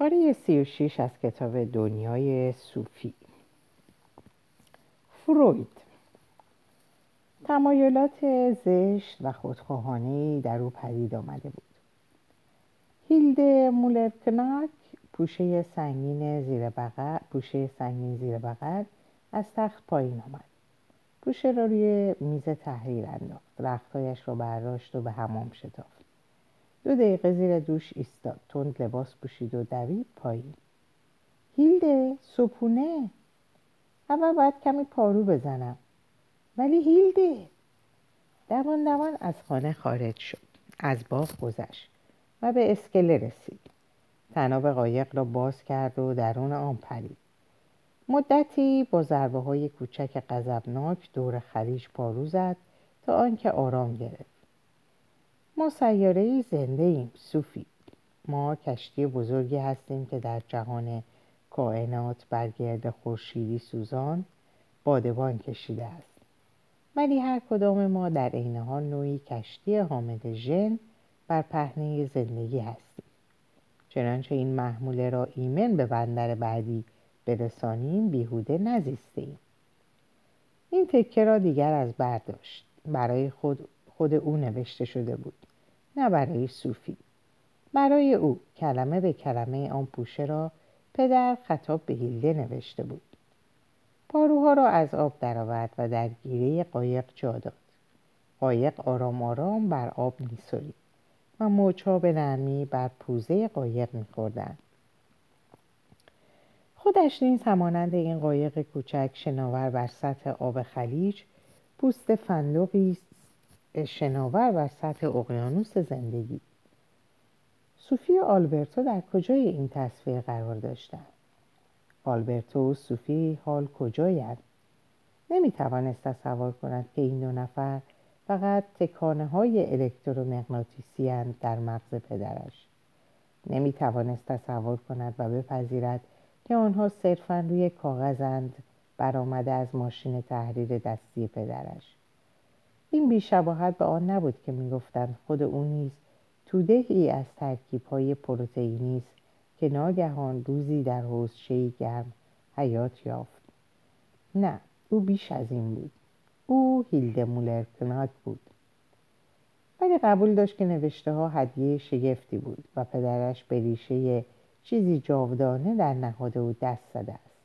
پاره سی و شیش از کتاب دنیای صوفی. فروید. تمایلات زشت و خودخواهانه در او پدید آمده بود. هیلده مولرکناک پوشه سنگین زیر بغل پوشه سنگین زیر بغل از تخت پایین آمد. پوشه را روی میز تحریر انداخت. رختهایش را برداشت و به حمام شتافت. دو دقیقه زیر دوش ایستاد. تند لباس پوشید و دوید پایین. هیلده صبحونه. اول باید کمی پارو بزنم. ولی هیلده. دوان دوان از خانه خارج شد. از باغ گذشت و به اسکله رسید. تناب قایق را باز کرد و درون آن پرید. مدتی با ضربه های کوچک غضبناک دور خلیج پارو زد تا آنکه آرام گرفت. ما سیاره زنده ایم. صوفی. ما کشتی بزرگی هستیم که در جهان کائنات برگرد خورشیدی سوزان بادبان کشیده است. ولی هر کدام ما در عین حال نوعی کشتی حامل ژن بر پهنه زندگی هستیم. چنانچه این محموله را ایمن به بندر بعدی برسانیم بیهوده نزیستیم. این تکه را دیگر از برداشت. برای خود, خود او نوشته شده بود. نه برای صوفی. برای او کلمه به کلمه آن پوشه را پدر خطاب به هیلده نوشته بود. پاروها را از آب درآورد و در گیره قایق جا داد. قایق آرام آرام بر آب میسرید و موجها به نرمی بر پوزه قایق میخوردند. خودش نیز همانند این قایق کوچک شناور بر سطح آب خلیج پوست فندقی شناور بر سطح اقیانوس زندگی. صوفی و آلبرتو در کجای این تصویر قرار داشتند آلبرتو و صوفی حال کجایند؟ نمی توانست تصور کند که این دو نفر فقط تکانه های الکترومغناطیسی در مغز پدرش. نمی توانست تصور کند و بپذیرد که آنها صرفا روی کاغذند برآمده از ماشین تحریر دستی پدرش. این بیشباهت به آن نبود که می‌گفتند خود او نیز توده ای از ترکیب های پروتئینی است که ناگهان روزی در حوزچهای گرم حیات یافت. نه او بیش از این بود. او هیلده مولر کناک بود. ولی قبول داشت که نوشته ها هدیه شگفتی بود و پدرش به ریشه چیزی جاودانه در نهاد او دست زده است.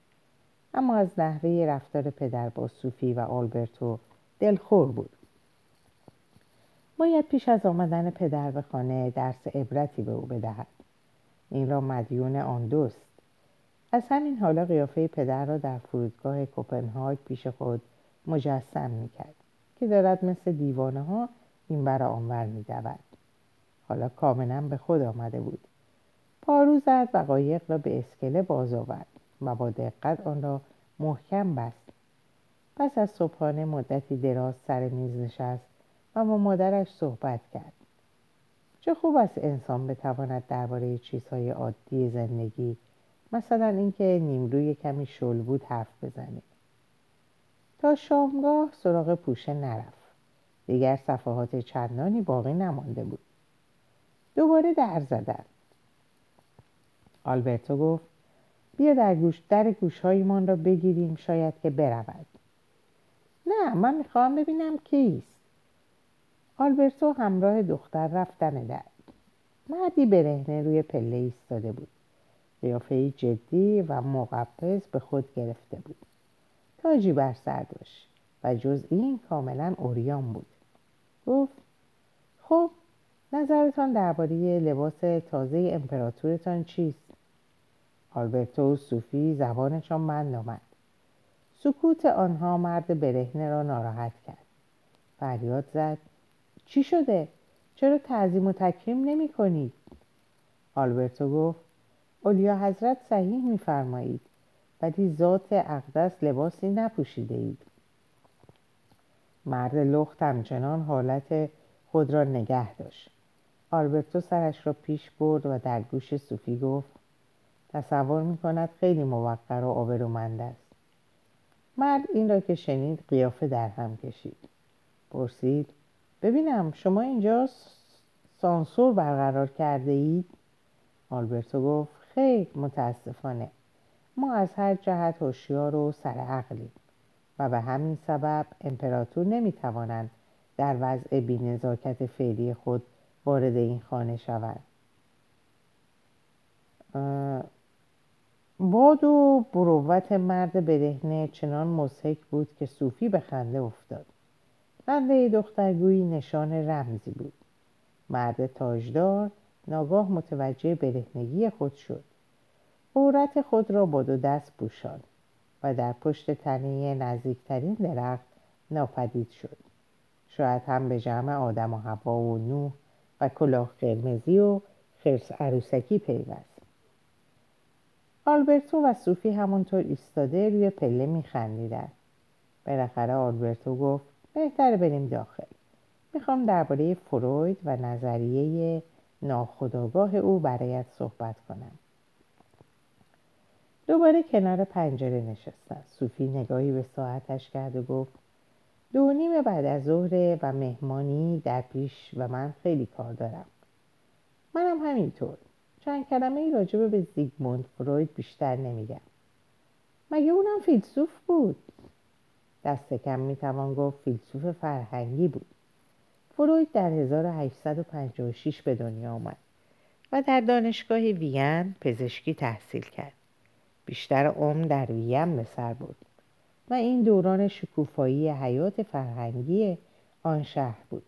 اما از نحوه رفتار پدر با صوفی و آلبرتو دلخور بود. باید پیش از آمدن پدر به خانه درس عبرتی به او بدهد. این را مدیون آن دوست. از همین حالا قیافه پدر را در فرودگاه کوپنهاگ پیش خود مجسم می‌کرد که دارد مثل دیوانه ها این برا آنور میدود. حالا کاملا به خود آمده بود. پارو زد و قایق را به اسکله باز آورد و با دقت آن را محکم بست. پس از صبحانه مدتی دراز سر میز نشست و مادرش صحبت کرد. چه خوب است انسان بتواند درباره چیزهای عادی زندگی مثلا اینکه نیمروی کمی شل بود حرف بزنه. تا شامگاه سراغ پوشه نرفت. دیگر صفحات چندانی باقی نمانده بود. دوباره در زدن آلبرتو گفت بیا در گوش در گوشهایمان را بگیریم شاید که برود. نه من می‌خواهم ببینم کیست. آلبرتو همراه دختر رفتن در مردی برهنه روی پله ایستاده بود. قیافه جدی و مقبض به خود گرفته بود. تاجی بر سر داشت و جز این کاملا اوریان بود. گفت خب نظرتان درباره لباس تازه امپراتورتان چیست؟ آلبرتو و صوفی زبانشان بند آمد. سکوت آنها مرد برهنه را ناراحت کرد. فریاد زد. چی شده؟ چرا تعظیم و تکریم نمی کنید؟ آلبرتو گفت اولیا حضرت صحیح میفرمایید ولی ذات اقدس لباسی نپوشیده اید. مرد لخت همچنان حالت خود را نگه داشت. آلبرتو سرش را پیش برد و در گوش صوفی گفت تصور می کند خیلی موقر و آبرومند است. مرد این را که شنید قیافه در هم کشید. پرسید ببینم شما اینجا سانسور برقرار کرده اید؟ آلبرتو گفت خیر متاسفانه. ما از هر جهت هوشیار و سرعقلیم و به همین سبب امپراتور نمی‌توانند در وضع بینزاکت فعلی خود وارد این خانه شوند. باد و بروت مرد برهنه چنان مزهک بود که صوفی به خنده افتاد. خنده دخترگویی نشان رمزی بود. مرد تاجدار ناگاه متوجه برهنگی خود شد. عورت خود را با دو دست پوشاند و در پشت تنه نزدیکترین درخت ناپدید شد. شاید هم به جمع آدم و هوا و نوح و کلاه قرمزی و خرس عروسکی پیوست. آلبرتو و صوفی همونطور ایستاده روی پله میخندیدن بالاخره آلبرتو گفت بهتره بریم داخل. می‌خوام درباره فروید و نظریه ناخداگاه او برایت صحبت کنم. دوباره کنار پنجره نشستن صوفی نگاهی به ساعتش کرد و گفت دو نیم بعد از ظهر و مهمانی در پیش و من خیلی کار دارم. منم همینطور. چند کلمه ای راجبه به زیگموند فروید بیشتر نمیگم. مگه اونم فیلسوف بود؟ دست کم می‌توان گفت فیلسوف فرهنگی بود. فروید در 1856 به دنیا آمد و در دانشگاه وین پزشکی تحصیل کرد. بیشتر عمر در وین به سر برد و این دوران شکوفایی حیات فرهنگی آن شهر بود.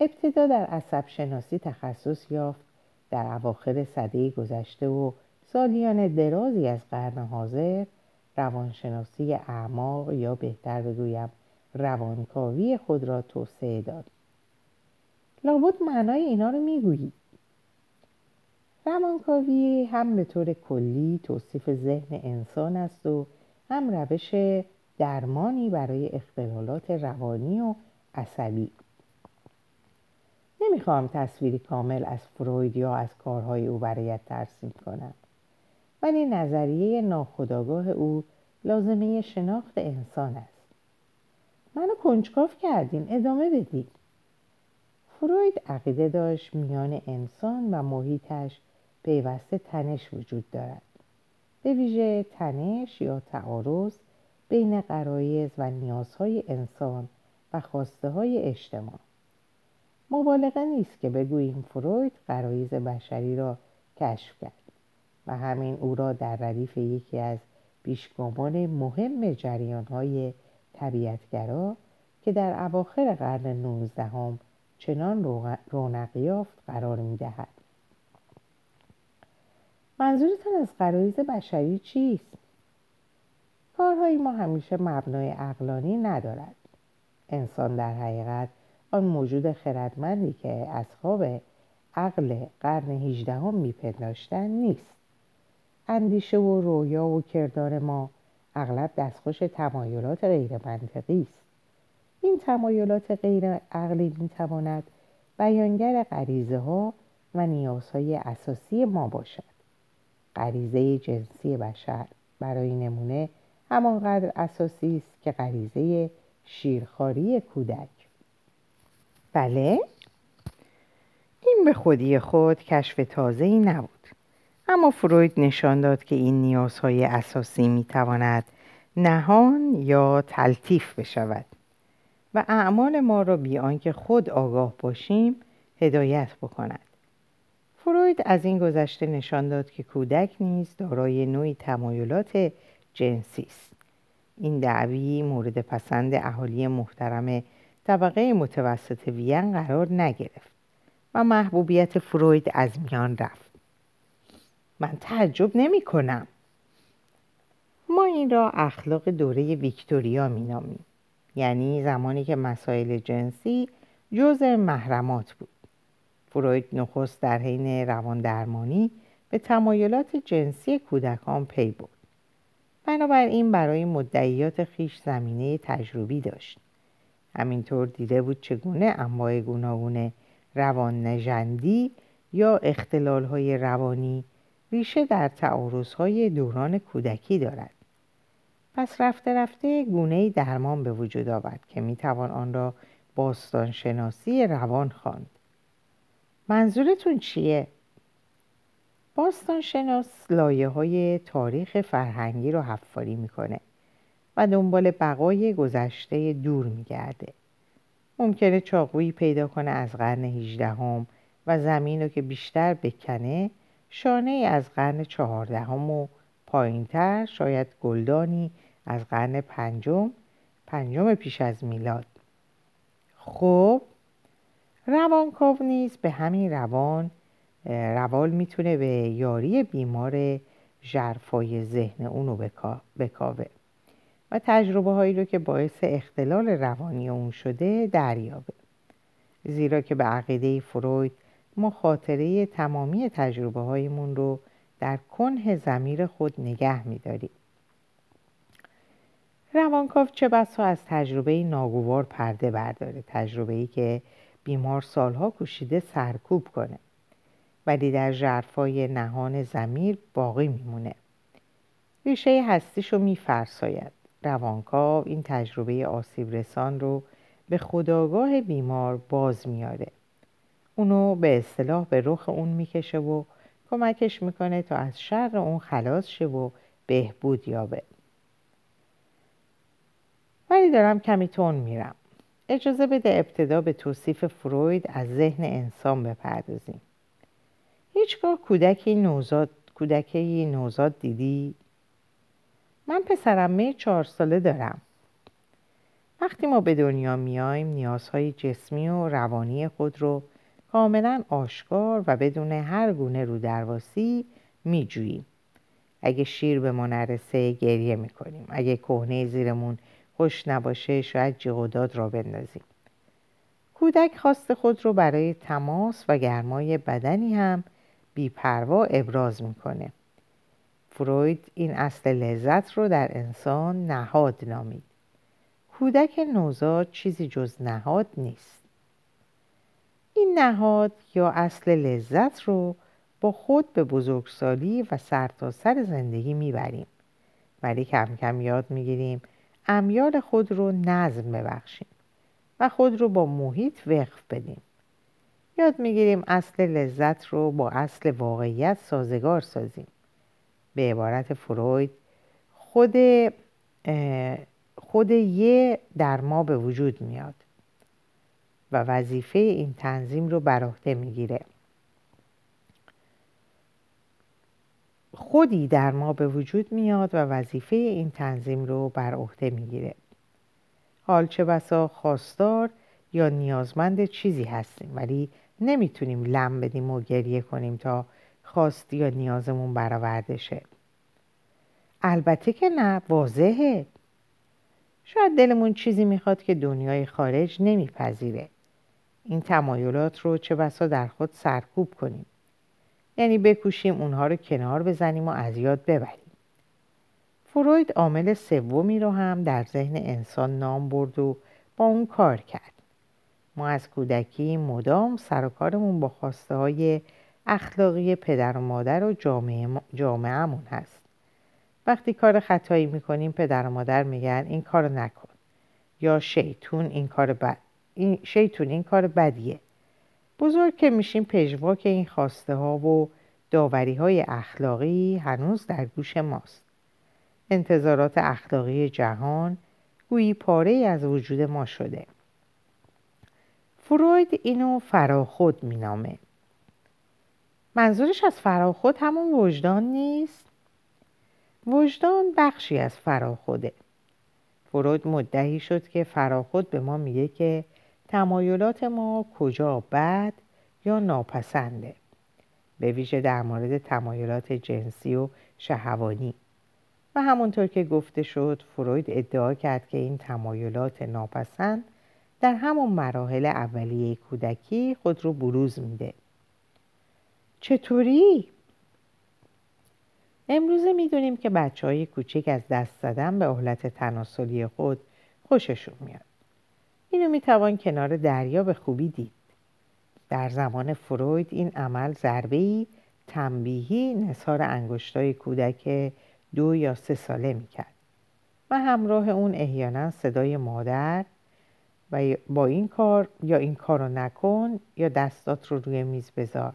ابتدا در عصب شناسی تخصص یافت در اواخر سده گذشته و سالیان درازی از قرن حاضر روانشناسی اعماق یا بهتر بگویم روانکاوی خود را توسعه داد. لابد معنای اینا رو می‌گویی. روانکاوی هم به طور کلی توصیف ذهن انسان است و هم روش درمانی برای اختلالات روانی و عصبی. نمی‌خواهم تصویری کامل از فروید یا از کارهای او برایت ترسیم کنم. ولی نظریه ناخداگاه او لازمه شناخت انسان است. منو کنجکاف کردین ادامه بدید فروید عقیده داشت میان انسان و محیطش پیوسته تنش وجود دارد. به ویژه تنش یا تعارض بین قرایز و نیازهای انسان و خواسته های اجتماع. مبالغه نیست که بگوییم فروید قرایز بشری را کشف کرد. و همین او را در ردیف یکی از پیشگامان مهم جریان های طبیعتگرا که در اواخر قرن نوزدهم چنان رونق یافت قرار می دهد. منظورتان از قرایز بشری چیست؟ کارهای ما همیشه مبنای اقلانی ندارد. انسان در حقیقت آن موجود خردمندی که اصحاب عقل قرن هیجدهم میپنداشتن نیست اندیشه و رویا و کردار ما اغلب دستخوش تمایلات غیر منطقی است. این تمایلات غیر عقلی می‌تواند بیانگر غریزه ها و نیازهای اساسی ما باشد. غریزه جنسی بشر برای نمونه همانقدر اساسی است که غریزه شیرخواری کودک. بله؟ این به خودی خود کشف تازه ای نبود. اما فروید نشان داد که این نیازهای اساسی می تواند نهان یا تلطیف بشود و اعمال ما را بی آنکه خود آگاه باشیم هدایت بکند. فروید از این گذشته نشان داد که کودک نیز دارای نوعی تمایلات جنسی است. این دعوی مورد پسند اهالی محترم طبقه متوسط وین قرار نگرفت و محبوبیت فروید از میان رفت. من تعجب نمی کنم ما این را اخلاق دوره ویکتوریا می نامیم. یعنی زمانی که مسائل جنسی جز محرمات بود. فروید نخست در حین روان درمانی به تمایلات جنسی کودکان پی برد. بنابراین برای مدعیات خیش زمینه تجربی داشت. همینطور دیده بود چگونه انواع گوناگون روان نژندی یا اختلال های روانی ریشه در تعارض دوران کودکی دارد. پس رفته رفته گونه درمان به وجود آورد که می‌توان آن را باستان شناسی روان خواند. منظورتون چیه؟ باستانشناس لایه های تاریخ فرهنگی رو حفاری می‌کنه و دنبال بقای گذشته دور میگرده. ممکنه چاقویی پیدا کنه از قرن هیچدهم و زمین رو که بیشتر بکنه شانه از قرن چهاردهم و پایینتر شاید گلدانی از قرن پنجم پنجم پیش از میلاد. خب روانکاو نیز به همین روان روال می‌تونه به یاری بیمار ژرفای ذهن اونو بکاوه و تجربه هایی رو که باعث اختلال روانی اون شده دریابه. زیرا که به عقیده فروید ما خاطره تمامی تجربه هایمون رو در کنه زمیر خود نگه میداریم. روانکاو چه بسا از تجربه ناگوار پرده برداره تجربه ای که بیمار سالها کوشیده سرکوب کنه ولی در جرفای نهان زمیر باقی میمونه. ریشه هستیش رو میفرساید. روانکاو این تجربه آسیب رسان رو به خداگاه بیمار باز میاره اونو به اصطلاح به رخ اون می‌کشه و کمکش می‌کنه تا از شر اون خلاص شه و بهبود یابه. ولی دارم کمی تون میرم. اجازه بده ابتدا به توصیف فروید از ذهن انسان بپردازیم. هیچگاه کودکی نوزاد کودکی نوزاد دیدی؟ من پسرمه چهار ساله دارم. وقتی ما به دنیا میایم نیازهای جسمی و روانی خود رو کاملا آشکار و بدون هر گونه رو درواسی میجوییم اگه شیر به ما نرسه گریه می‌کنیم. اگه کهنه زیرمون خوش نباشه شاید جغداد را بندازیم. کودک خواست خود رو برای تماس و گرمای بدنی هم بیپروا ابراز می‌کنه. فروید این اصل لذت رو در انسان نهاد نامید. کودک نوزاد چیزی جز نهاد نیست. این نهاد یا اصل لذت رو با خود به بزرگسالی و سرتاسر سر زندگی می‌بریم. ولی کم کم یاد می‌گیریم امیال خود رو نظم ببخشیم و خود رو با محیط وقف بدیم. یاد می‌گیریم اصل لذت رو با اصل واقعیت سازگار سازیم. به عبارت فروید خود خود یه در ما به وجود میاد. و وظیفه این تنظیم رو بر عهده می‌گیره. خودی در ما به وجود میاد و وظیفه این تنظیم رو بر عهده می‌گیره. حال چه بسا خواستار یا نیازمند چیزی هستیم ولی نمی‌تونیم لم بدیم و گریه کنیم تا خواست یا نیازمون برآورده شه. البته که نه واضحه. شاید دلمون چیزی می‌خواد که دنیای خارج نمیپذیره. این تمایلات رو چه بسا در خود سرکوب کنیم. یعنی بکوشیم اونها رو کنار بزنیم و از یاد ببریم. فروید عامل سومی رو هم در ذهن انسان نام برد و با اون کار کرد. ما از کودکی مدام سر و کارمون با خواسته های اخلاقی پدر و مادر و جامعه جامعهمون هست. وقتی کار خطایی می‌کنیم پدر و مادر میگن این کارو نکن. یا شیطون این کار بد. این شیطون این کار بدیه. بزرگ که میشیم پژواک این خواسته ها و داوری های اخلاقی هنوز در گوش ماست. انتظارات اخلاقی جهان گویی پاره از وجود ما شده. فروید اینو فراخود مینامه. منظورش از فراخود همون وجدان نیست؟ وجدان بخشی از فراخوده. فروید مدهی شد که فراخود به ما میگه که تمایلات ما کجا بد یا ناپسنده؟ به ویژه در مورد تمایلات جنسی و شهوانی. و همونطور که گفته شد فروید ادعا کرد که این تمایلات ناپسند در همون مراحل اولیه کودکی خود رو بروز میده. چطوری؟ امروزه می‌دونیم که بچه های کوچک از دست زدن به اهلت تناسلی خود خوششون میاد. اینو می‌توان کنار دریا به خوبی دید. در زمان فروید این عمل ضربه‌ای تنبیهی نصار انگشتای کودک دو یا سه ساله می‌کرد. و همراه اون احیانا صدای مادر و با این کار یا این کار رو نکن یا دستات رو روی میز بذار.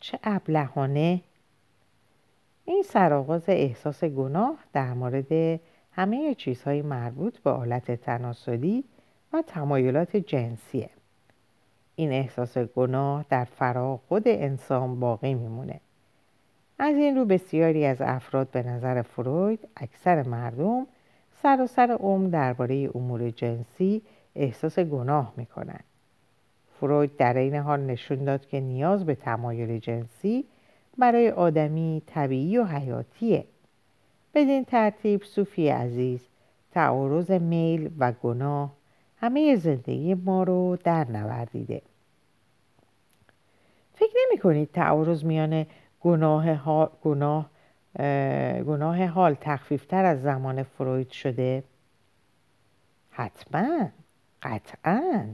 چه ابلهانه! این سرآغاز احساس گناه در مورد همه چیزهای مربوط به آلت تناسلی و تمایلات جنسیه. این احساس گناه در فرا خود انسان باقی میمونه. از این رو بسیاری از افراد به نظر فروید اکثر مردم سراسر عمر درباره امور جنسی احساس گناه می‌کنند فروید در این حال نشون داد که نیاز به تمایل جنسی برای آدمی طبیعی و حیاتیه. بدین ترتیب صوفی عزیز تعارض میل و گناه همه زندگی ما رو در نوردیده فکر نمی کنید تعارض میان گناه, گناه, گناه حال تخفیفتر از زمان فروید شده؟ حتما قطعا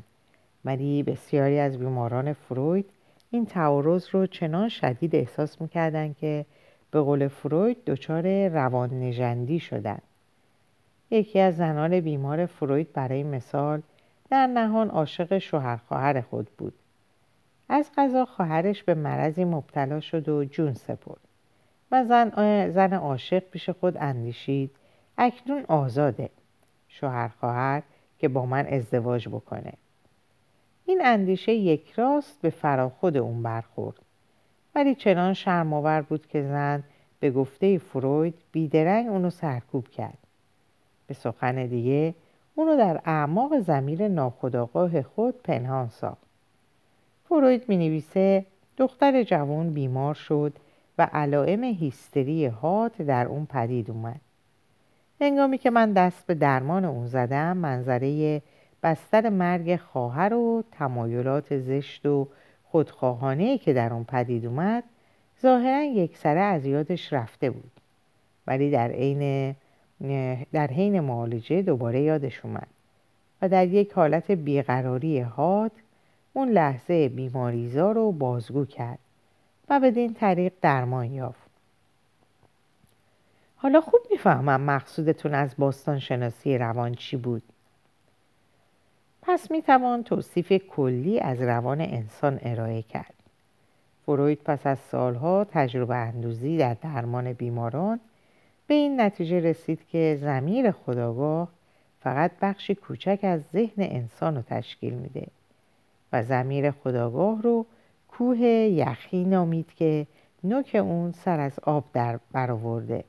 ولی بسیاری از بیماران فروید این تعارض رو چنان شدید احساس می‌کردن که به قول فروید دچار روان نجندی شدند. یکی از زنان بیمار فروید برای مثال در نهان عاشق شوهر خواهر خود بود. از غذا خواهرش به مرضی مبتلا شد و جون سپرد و زن, زن عاشق پیش خود اندیشید اکنون آزاده شوهر خواهر که با من ازدواج بکنه این اندیشه یک راست به فراخود اون برخورد ولی چنان شرماور بود که زن به گفته فروید بیدرنگ اونو سرکوب کرد. به سخن دیگه اونو در اعماق زمیر ناخداگاه خود پنهان ساخت. فروید می نویسه دختر جوان بیمار شد و علائم هیستری هات در اون پدید اومد. هنگامی که من دست به درمان اون زدم منظره بستر مرگ خواهر و تمایلات زشت و خودخواهانه که در اون پدید اومد ظاهرا یک سره از یادش رفته بود. ولی در عین در حین معالجه دوباره یادش اومد و در یک حالت بیقراری حاد اون لحظه بیماریزا رو بازگو کرد و بدین طریق درمان یافت. حالا خوب می‌فهمم مقصودتون از باستان شناسی روان چی بود. پس می‌توان توصیف کلی از روان انسان ارائه کرد. فروید پس از سالها تجربه اندوزی در درمان بیماران به این نتیجه رسید که زمیر خداگاه فقط بخشی کوچک از ذهن انسان رو تشکیل میده و زمیر خداگاه رو کوه یخی نامید که نوک اون سر از آب در برآورده.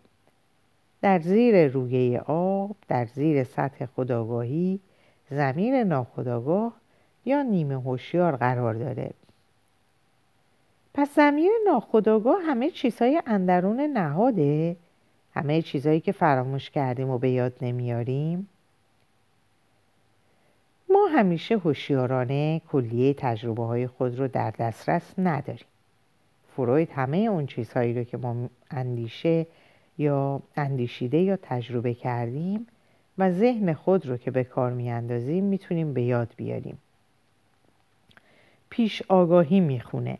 در زیر رویه آب در زیر سطح خداگاهی زمیر ناخداگاه یا نیمه هوشیار قرار داره پس زمیر ناخداگاه همه چیزهای اندرون نهاده؟ همه چیزهایی که فراموش کردیم و به یاد نمیاریم؟ ما همیشه هوشیارانه کلیه تجربه های خود رو در دسترس نداریم. فروید همه اون چیزهایی رو که ما اندیشه یا اندیشیده یا تجربه کردیم و ذهن خود رو که به کار میاندازیم می‌تونیم به یاد بیاریم. پیش آگاهی می‌خونه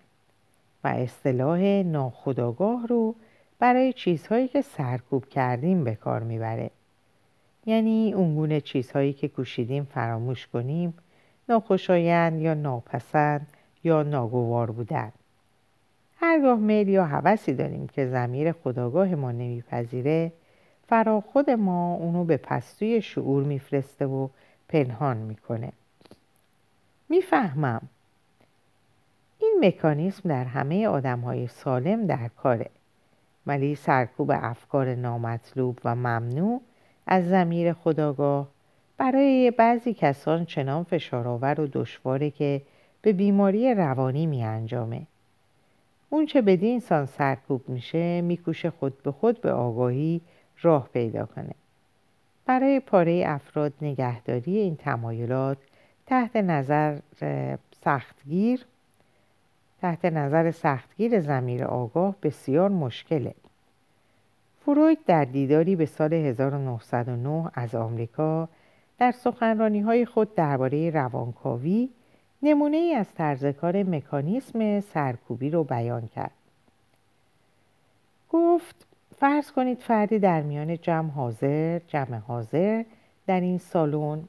و اصطلاح ناخداگاه رو برای چیزهایی که سرکوب کردیم به کار می‌بره. یعنی اونگونه چیزهایی که کوشیدیم فراموش کنیم ناخوشایند یا ناپسند یا ناگوار بودن. هرگاه میل یا حوثی داریم که زمیر خداگاه ما نمیپذیره فرا خود ما اونو به پستوی شعور میفرسته و پنهان می‌کنه. می‌فهمم. این مکانیسم در همه آدم های سالم در کاره. ولی سرکوب افکار نامطلوب و ممنوع از زمیر خداگاه برای بعضی کسان چنان فشارآور و دشواره که به بیماری روانی می انجامه. اون چه بدین انسان سرکوب میشه میکوشه خود به خود به آگاهی راه پیدا کنه. برای پاره افراد نگهداری این تمایلات تحت نظر سختگیر تحت نظر سختگیر زمیر آگاه بسیار مشکله. فروید در دیداری به سال 1909 از آمریکا در سخنرانی های خود درباره روانکاوی نمونه ای از طرزکار مکانیسم سرکوبی رو بیان کرد. گفت فرض کنید فردی در میان جمع حاضر جمع حاضر در این سالن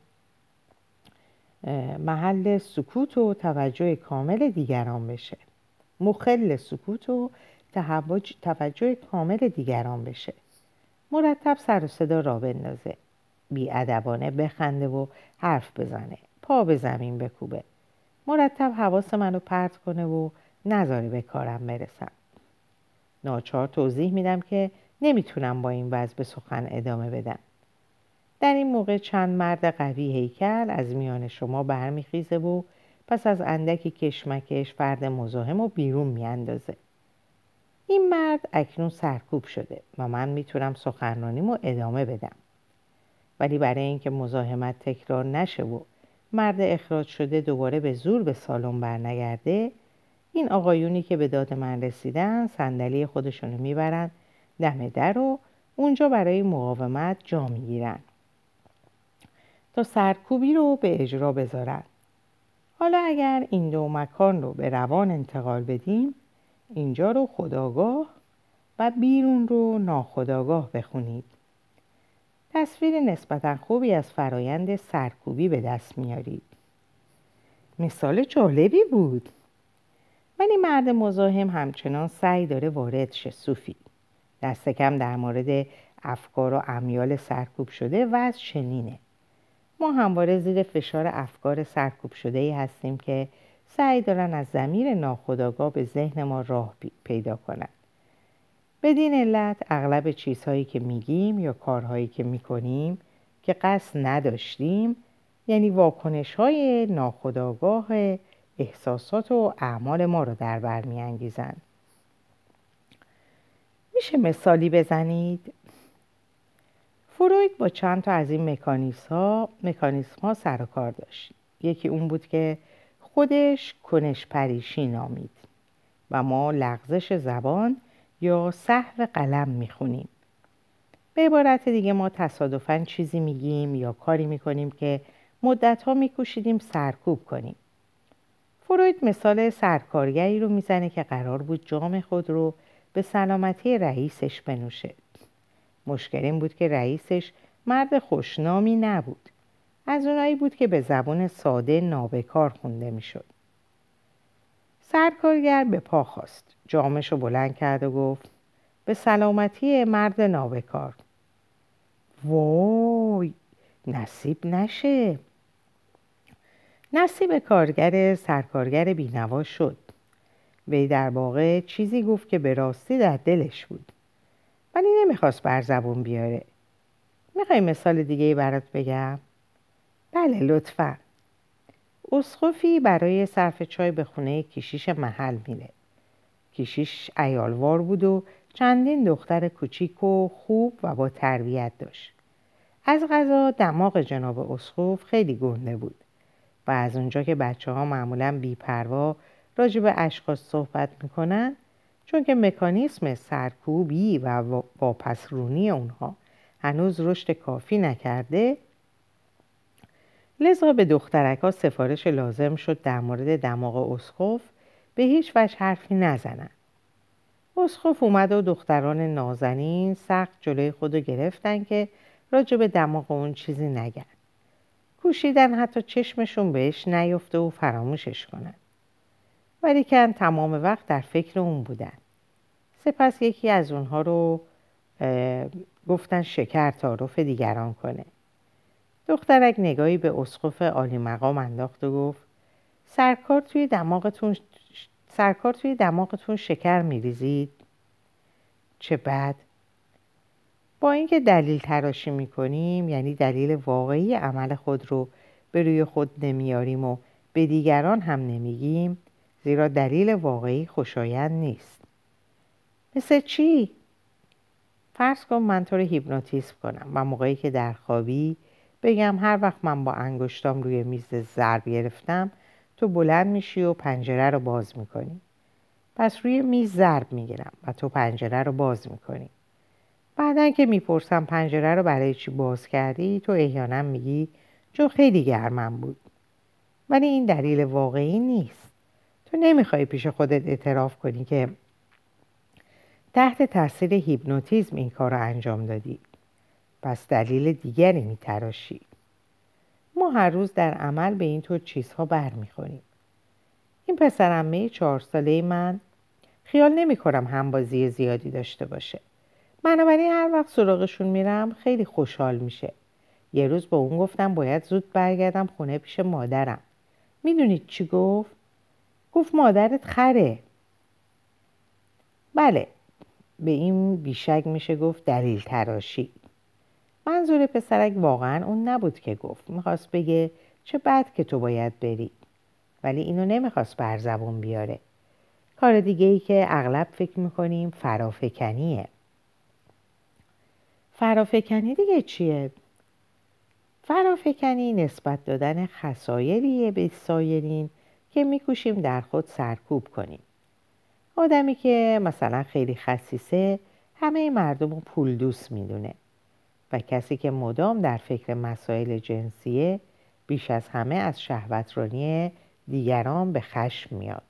محل سکوت و توجه کامل دیگران بشه. مخل سکوت و توجه کامل دیگران بشه. مرتب سر و صدا را بندازه. بیادبانه بخنده و حرف بزنه. پا به زمین بکوبه. مرتب حواس منو پرت کنه و نذاره به کارم برسم. ناچار توضیح میدم که نمی‌تونم با این وضع به سخن ادامه بدم. در این موقع چند مرد قوی هیکل از میان شما برمیخیزه و پس از اندکی کشمکش فرد مزاحم و بیرون میاندازه. این مرد اکنون سرکوب شده و من می‌تونم سخنرانیمو ادامه بدم. ولی برای اینکه مزاحمت تکرار نشه و مرد اخراج شده دوباره به زور به سالن برنگرده این آقایونی که به داد من رسیدن صندلی خودشونو می‌برن دم در و اونجا برای مقاومت جا می‌گیرن تا سرکوبی رو به اجرا بذارن. حالا اگر این دو مکان رو به روان انتقال بدیم اینجا رو خداگاه و بیرون رو ناخداگاه بخونید. تصویر نسبتا خوبی از فرایند سرکوبی به دست میارید. مثال جالبی بود. ولی مرد مزاحم همچنان سعی داره وارد شه صوفی دست کم در مورد افکار و امیال سرکوب شده و از چنینه ما همواره زیر فشار افکار سرکوب شده ای هستیم که سعی دارن از زمیر ناخداگاه به ذهن ما راه پیدا کنند. بدین علت اغلب چیزهایی که میگیم یا کارهایی که می‌کنیم که قصد نداشتیم یعنی واکنش های ناخداگاه احساسات و اعمال ما رو در بر میانگیزند میشه مثالی بزنید؟ فروید با چند تا از این مکانیسم ها, مکانیسم سر و کار داشت. یکی اون بود که خودش کنش پریشی نامید و ما لغزش زبان یا صحو قلم می‌خونیم. به عبارت دیگه ما تصادفا چیزی میگیم یا کاری می‌کنیم که مدتها میکوشیدیم سرکوب کنیم. فروید مثال سرکارگری رو می‌زنه که قرار بود جام خود رو به سلامتی رئیسش بنوشه. مشکل این بود که رئیسش مرد خوشنامی نبود. از اونایی بود که به زبان ساده نابکار خونده می‌شد. سرکارگر به پا خواست جامش رو بلند کرد و گفت به سلامتی مرد نابکار. وای نصیب نشه. نصیب کارگر سرکارگر بینوا شد. وی در واقع چیزی گفت که به راستی در دلش بود. ولی نمی‌خواست بر زبون بیاره. می‌خوای مثال دیگه برات بگم؟ بله لطفا. اسخفی برای صرف چای به خونه کشیش محل میره. کشیش ایالوار بود و چندین دختر کوچیک و خوب و با تربیت داشت. از غذا دماغ جناب اسخوف خیلی گنده بود و از اونجا که بچه ها معمولا بیپروا راجع به اشخاص صحبت می‌کنن چون که مکانیسم سرکوبی و واپسرونی اونها هنوز رشد کافی نکرده. لذا به دخترک ها سفارش لازم شد در مورد دماغ اسخوف به هیچ وجه حرفی نزنن. اسخوف اومد و دختران نازنین سخت جلوی خودو گرفتن که راجع به دماغ اون چیزی نگن. کوشیدن حتی چشمشون بهش نیفته و فراموشش کنن. ولیکن تمام وقت در فکر اون بودن. سپس یکی از اونها رو گفتن شکر تعارف دیگران کنه. دخترک نگاهی به اسقف عالی مقام انداخت و گفت سرکار توی دماغتون سرکار توی دماغتون شکر میریزید؟ چه بد. با اینکه دلیل تراشی می‌کنیم یعنی دلیل واقعی عمل خود رو به روی خود نمیاریم و به دیگران هم نمیگیم زیرا دلیل واقعی خوشایند نیست. مثل چی؟ فرض کن من تو رو هیپنوتیزم کنم و موقعی که در خوابی بگم هر وقت من با انگشتام روی میز ضرب گرفتم تو بلند میشی و پنجره رو باز می‌کنی. پس روی میز ضرب می‌گیرم و تو پنجره رو باز می‌کنی. بعدا که می‌پرسم پنجره رو برای چی باز کردی تو احیانا میگی چون خیلی گرمم بود. ولی این دلیل واقعی نیست. تو نمی‌خوای پیش خودت اعتراف کنی که تحت تاثیر هیپنوتیزم این کار رو انجام دادی. پس دلیل دیگری میتراشی. ما هر روز در عمل به این طور چیزها برمیخوریم. این پسرمه چهار ساله من. خیال نمی کنم همبازی زیادی داشته باشه. بنابراین هر وقت سراغشون میرم خیلی خوشحال میشه. یه روز با اون گفتم باید زود برگردم خونه پیش مادرم. می‌دونید چی گفت؟ گفت مادرت خره. بله به این بیشک میشه گفت دلیل تراشی. منظور پسرک واقعا اون نبود که گفت. می‌خواست بگه چه بد که تو باید بری. ولی اینو نمی‌خواست بر زبون بیاره. کار دیگه ای که اغلب فکر می‌کنیم فرافکنیه. فرافکنی دیگه چیه؟ فرافکنی نسبت دادن خسایریه به سایرین. که میکوشیم در خود سرکوب کنیم. آدمی که مثلا خیلی خصیصه همه مردم رو پول دوست می‌دونه. و کسی که مدام در فکر مسائل جنسیه بیش از همه از شهوترانی دیگران به خشم میاد.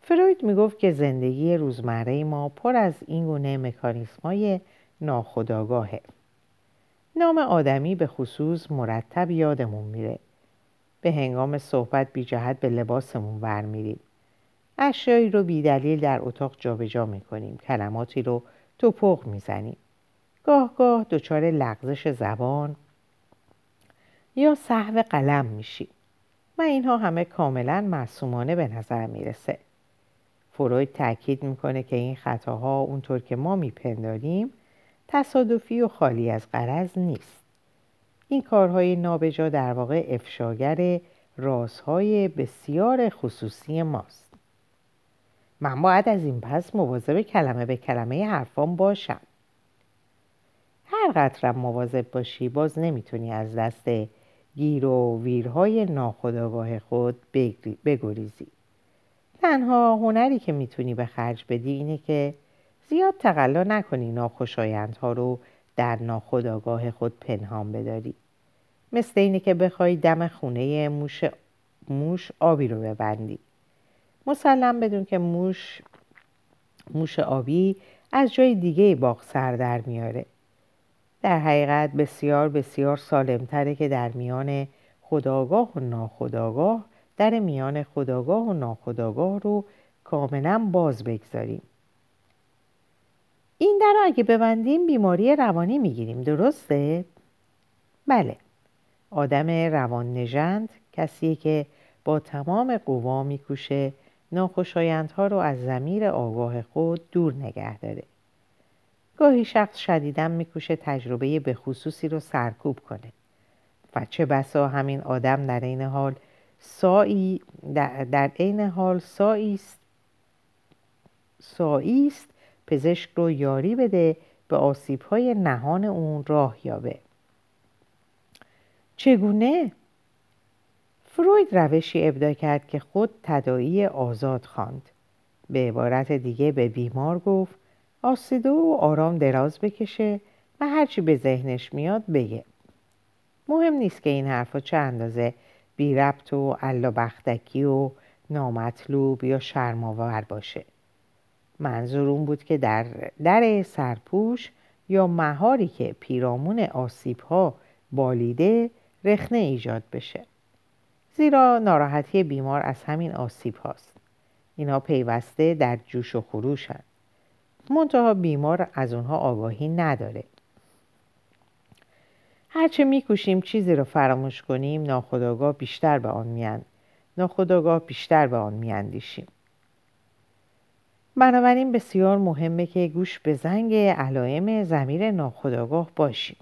فروید می‌گفت که زندگی روزمره ما پر از این گونه مکانیسم های ناخداگاهه نام آدمی به خصوص مرتب یادمون میره. به هنگام صحبت بی جهت به لباسمون برمیریم اشیایی رو بی دلیل در اتاق جابجا می‌کنیم. کلماتی رو توپق می‌زنیم. گاه گاه دچار لغزش زبان یا صحو قلم میشیم. و اینها همه کاملا معصومانه به نظر می‌رسه. فروید تاکید می‌کنه که این خطاها اونطور که ما میپنداریم تصادفی و خالی از قرض نیست. این کارهای نابجا در واقع افشاگر رازهای بسیار خصوصی ماست. من باید از این پس مواظب کلمه به کلمه حرفان باشم. هر قطرم مواظب باشی باز نمی‌تونی از دست گیر و ویرهای ناخداگاه خود بگریزی. تنها هنری که می‌تونی به خرج بدی اینه که زیاد تقلا نکنی ناخوشایندها رو در ناخداگاه خود پنهان بداری. مثل اینه که بخوای دم خونه موش, موش آبی رو ببندی. مسلم بدون که موش موش آبی از جای دیگه باغ سر در میاره. در حقیقت بسیار بسیار سالمتره که در میان خداگاه و ناخداگاه در میان خداگاه و ناخداگاه رو کاملا باز بگذاریم. این در اگه ببندیم بیماری روانی می‌گیریم. درسته؟ بله. آدم روان نژند کسی که با تمام قوا میکوشه ناخوشایندها رو از زمیر آگاه خود دور نگه داره. گاهی شخص شدیدن میکوشه تجربه به خصوصی رو سرکوب کنه. و چه بسا همین آدم در این حال سایی در عین حال ساییست ساییست پزشک رو یاری بده به آسیبهای نهان اون راه یابه. چگونه؟ فروید روشی ابدا کرد که خود تدایی آزاد خواند. به عبارت دیگه به بیمار گفت آسیده و آرام دراز بکشه و هرچی به ذهنش میاد بگه. مهم نیست که این حرفا چه اندازه بی ربط و علا بختکی و نامطلوب یا شرماور باشه. منظور اون بود که در در سرپوش یا مهاری که پیرامون آسیب ها بالیده رخنه ایجاد بشه. زیرا ناراحتی بیمار از همین آسیب هاست. اینا پیوسته در جوش و خروشن. منتها بیمار از اونها آگاهی نداره. هرچه میکوشیم چیزی رو فراموش کنیم ناخداگاه بیشتر به آن میان ناخداگاه بیشتر به آن میاندیشیم. بنابراین بسیار مهمه که گوش به زنگ علائم زمیر ناخداگاه باشیم.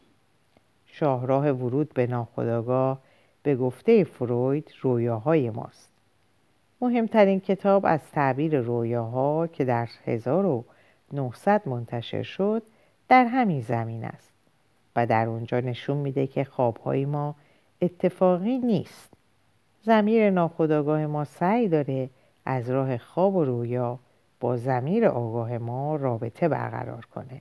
شاهراه ورود به ناخداگاه به گفته فروید رویاهای ماست. مهمترین کتاب از تعبیر رویاها که در 1900 منتشر شد در همین زمین است و در اونجا نشون میده که خوابهای ما اتفاقی نیست. زمیر ناخداگاه ما سعی داره از راه خواب و رویا با زمیر آگاه ما رابطه برقرار کنه.